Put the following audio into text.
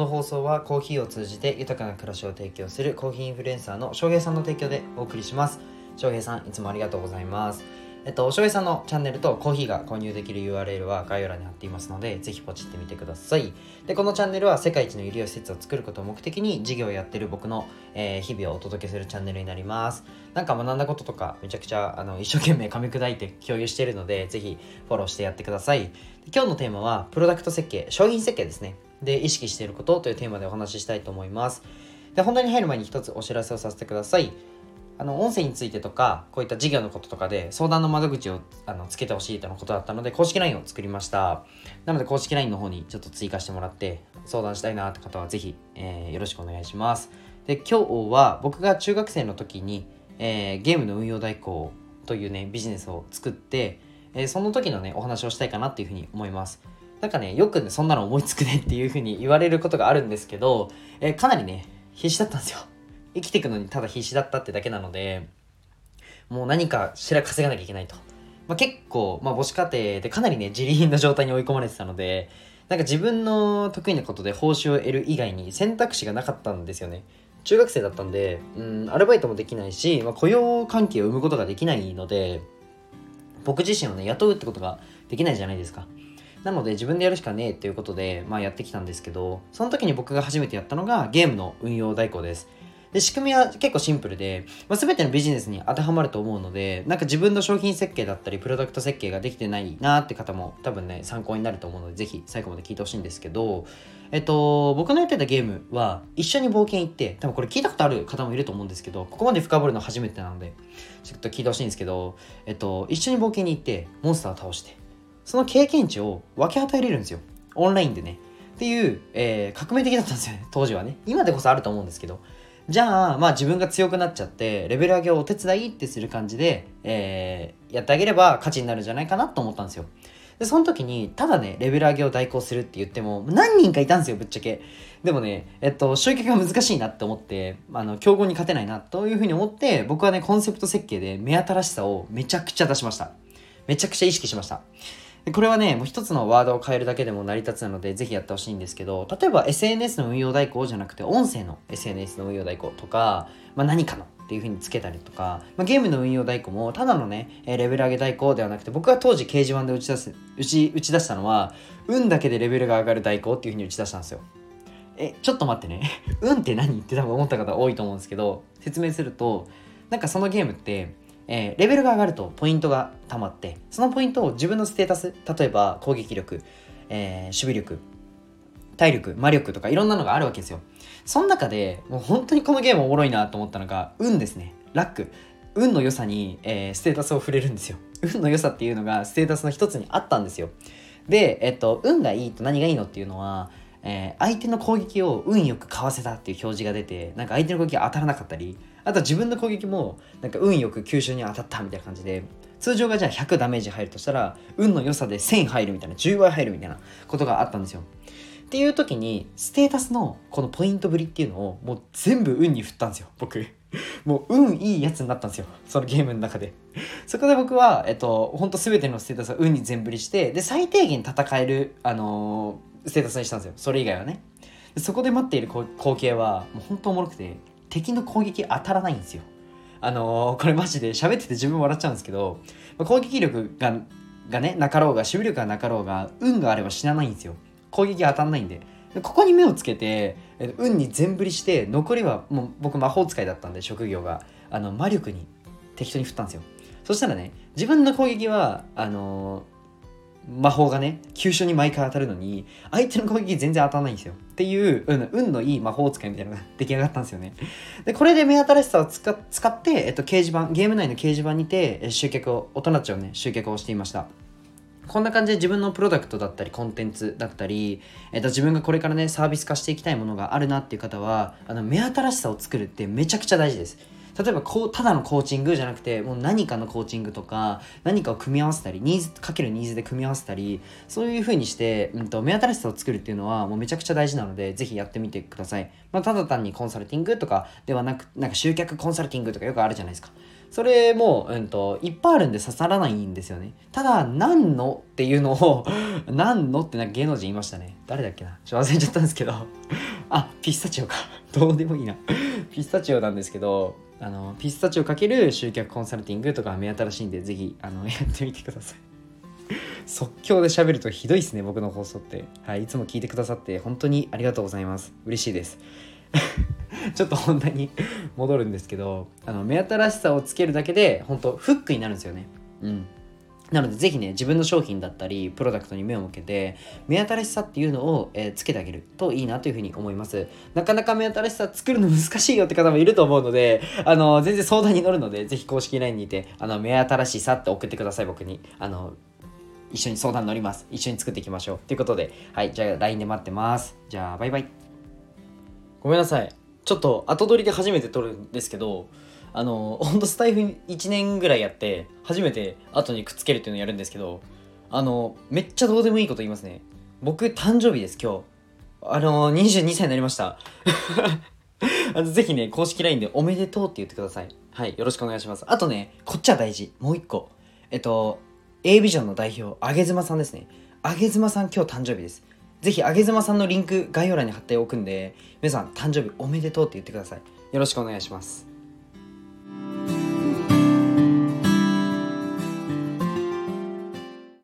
この放送はコーヒーを通じて豊かな暮らしを提供するコーヒーインフルエンサーの翔平さんの提供でお送りします翔平さんいつもありがとうございますえっと、翔平さんのチャンネルとコーヒーが購入できる URL は概要欄に貼っていますので、ぜひポチってみてください。で、このチャンネルは世界一の医療施設を作ることを目的に事業をやってる僕の、えー、日々をお届けするチャンネルになります。なんか学んだこととか、めちゃくちゃあの一生懸命噛み砕いて共有しているので、ぜひフォローしてやってください。今日のテーマは、プロダクト設計、商品設計ですね。で、意識していることというテーマでお話ししたいと思います。で、本題に入る前に一つお知らせをさせてください。あの音声についてとかこういった事業のこととかで相談の窓口をあのつけてほしいとのことだったので公式 LINE を作りましたなので公式 LINE の方にちょっと追加してもらって相談したいなって方はぜひ、えー、よろしくお願いしますで今日は僕が中学生の時に、えー、ゲームの運用代行というねビジネスを作って、えー、その時のねお話をしたいかなっていうふうに思いますなんかねよくねそんなの思いつくねっていうふうに言われることがあるんですけど、えかなりね必死だったんですよ。生きていくのにただ必死だったってだけなのでもう何かしら稼がなきゃいけないと、まあ、結構、まあ、母子家庭でかなりね自利品な状態に追い込まれてたのでなんか自分の得意なことで報酬を得る以外に選択肢がなかったんですよね。中学生だったんでうんアルバイトもできないし、まあ、雇用関係を生むことができないので僕自身をね雇うってことができないじゃないですか。なので自分でやるしかねえっていうことで、まあ、やってきたんですけどその時に僕が初めてやったのがゲームの運用代行です。で、仕組みは結構シンプルで、まあ、全てのビジネスに当てはまると思うので、なんか自分の商品設計だったり、プロダクト設計ができてないなって方も多分ね、参考になると思うので、ぜひ最後まで聞いてほしいんですけど、えっと、僕のやってたゲームは、一緒に冒険行って、多分これ聞いたことある方もいると思うんですけど、ここまで深掘るの初めてなので、ちょっと聞いてほしいんですけど、えっと、一緒に冒険に行って、モンスターを倒して、その経験値を分け与えれるんですよ。オンラインでね。っていう、えー、革命的だったんですよね、当時はね。今でこそあると思うんですけど。じゃあ、まあ自分が強くなっちゃって、レベル上げをお手伝いってする感じで、えー、やってあげれば価値になるんじゃないかなと思ったんですよ。で、その時に、ただね、レベル上げを代行するって言っても、何人かいたんですよ、ぶっちゃけ。でもね、えっと、集客が難しいなって思って、あの、競合に勝てないな、というふうに思って、僕はね、コンセプト設計で目新しさをめちゃくちゃ出しました。めちゃくちゃ意識しました。これはね、もう一つのワードを変えるだけでも成り立つので、ぜひやってほしいんですけど、例えば SNS の運用代行じゃなくて、音声の SNS の運用代行とか、まあ、何かのっていう風につけたりとか、まあ、ゲームの運用代行も、ただのね、レベル上げ代行ではなくて、僕が当時掲示板で打ち出す、打ち、打ち出したのは、運だけでレベルが上がる代行っていう風に打ち出したんですよ。え、ちょっと待ってね。運って何？って多分思った方多いと思うんですけど、説明すると、なんかそのゲームって、えー、レベルが上がるとポイントが溜まってそのポイントを自分のステータス例えば攻撃力、えー、守備力体力魔力とかいろんなのがあるわけですよ。その中でもう本当にこのゲームおもろいなと思ったのが運ですね。ラック。運の良さに、えー、ステータスを触れるんですよ。運の良さっていうのがステータスの一つにあったんですよ。で、えっと、運がいいと何がいいのっていうのはえー、相手の攻撃を運よくかわせたっていう表示が出てなんか相手の攻撃が当たらなかったりあとは自分の攻撃もなんか運よく急所に当たったみたいな感じで通常がじゃあ100ダメージ入るとしたら運の良さで1000入るみたいな10倍入るみたいなことがあったんですよ。っていう時にステータスのこのポイントぶりっていうのをもう全部運に振ったんですよ僕。もう運いいやつになったんですよそのゲームの中で。そこで僕はえっとほんと全てのステータスを運に全振りしてで最低限戦えるあのー、ステータスにしたんですよそれ以外はねそこで待っている光景はもう本当おもろくて敵の攻撃当たらないんですよ。あのー、これマジで喋ってて自分笑っちゃうんですけど、攻撃力ががね、なかろうが、守備力がなかろうが、運があれば死なないんですよ。攻撃当たんないんで。ここに目をつけて、運に全振りして、残りはもう僕魔法使いだったんで、職業が。あの、魔力に適当に振ったんですよ。そしたらね、自分の攻撃は、あの魔法がね、急所に毎回当たるのに、相手の攻撃全然当たらないんですよ。っていう、うん、運のいい魔法使いみたいなのが出来上がったんですよね。で、これで目新しさを使使って、えっと、掲示板、ゲーム内の掲示板にて、集客を、大人たちをね、集客をしていました。こんな感じで自分のプロダクトだったりコンテンツだったり、えっと、自分がこれからねサービス化していきたいものがあるなっていう方はあの目新しさを作るってめちゃくちゃ大事です例えばこうただのコーチングじゃなくてもう何かのコーチングとか何かを組み合わせたりニーズかけるニーズで組み合わせたりそういう風にして、うんと、目新しさを作るっていうのはもうめちゃくちゃ大事なのでぜひやってみてください、まあ、ただ単にコンサルティングとかではなくなんか集客コンサルティングとかよくあるじゃないですか。それも、うんと、いっぱいあるんで刺さらないんですよね。ただ何のっていうのを 何のってなんか芸能人言いましたね。誰だっけな。ちょっと忘れちゃったんですけど。あピスタチオか。どうでもいいな。ピスタチオなんですけどあのピスタチオかける集客コンサルティングとか目新しいんでぜひあのやってみてください。即興で喋るとひどいですね僕の放送って。はいいつも聞いてくださって本当にありがとうございます。嬉しいです。ちょっと本題に戻るんですけどあの目新しさをつけるだけで本当フックになるんですよね。うん。なのでぜひね自分の商品だったりプロダクトに目を向けて目新しさっていうのを、えー、つけてあげるといいなというふうに思います。なかなか目新しさ作るの難しいよって方もいると思うのであの全然相談に乗るのでぜひ公式 LINE にてあの目新しさって送ってください僕に。あの一緒に相談乗ります。一緒に作っていきましょう。ということではいじゃあ LINE で待ってます。じゃあバイバイ。ごめんなさい。ちょっと後取りで初めて撮るんですけどあの ほんとスタイフ1年ぐらいやって初めて後にくっつけるっていうのをやるんですけどあのめっちゃどうでもいいこと言いますね。僕誕生日です今日。あの22歳になりました。あのぜひね公式 LINE でおめでとうって言ってください。はいよろしくお願いします。あとねこっちは大事。もう一個。えっと A ビジョンの代表あげずまさんですね。あげずまさん今日誕生日です。ぜひあげずまさんのリンク概要欄に貼っておくんで皆さん誕生日おめでとうって言ってください。よろしくお願いします。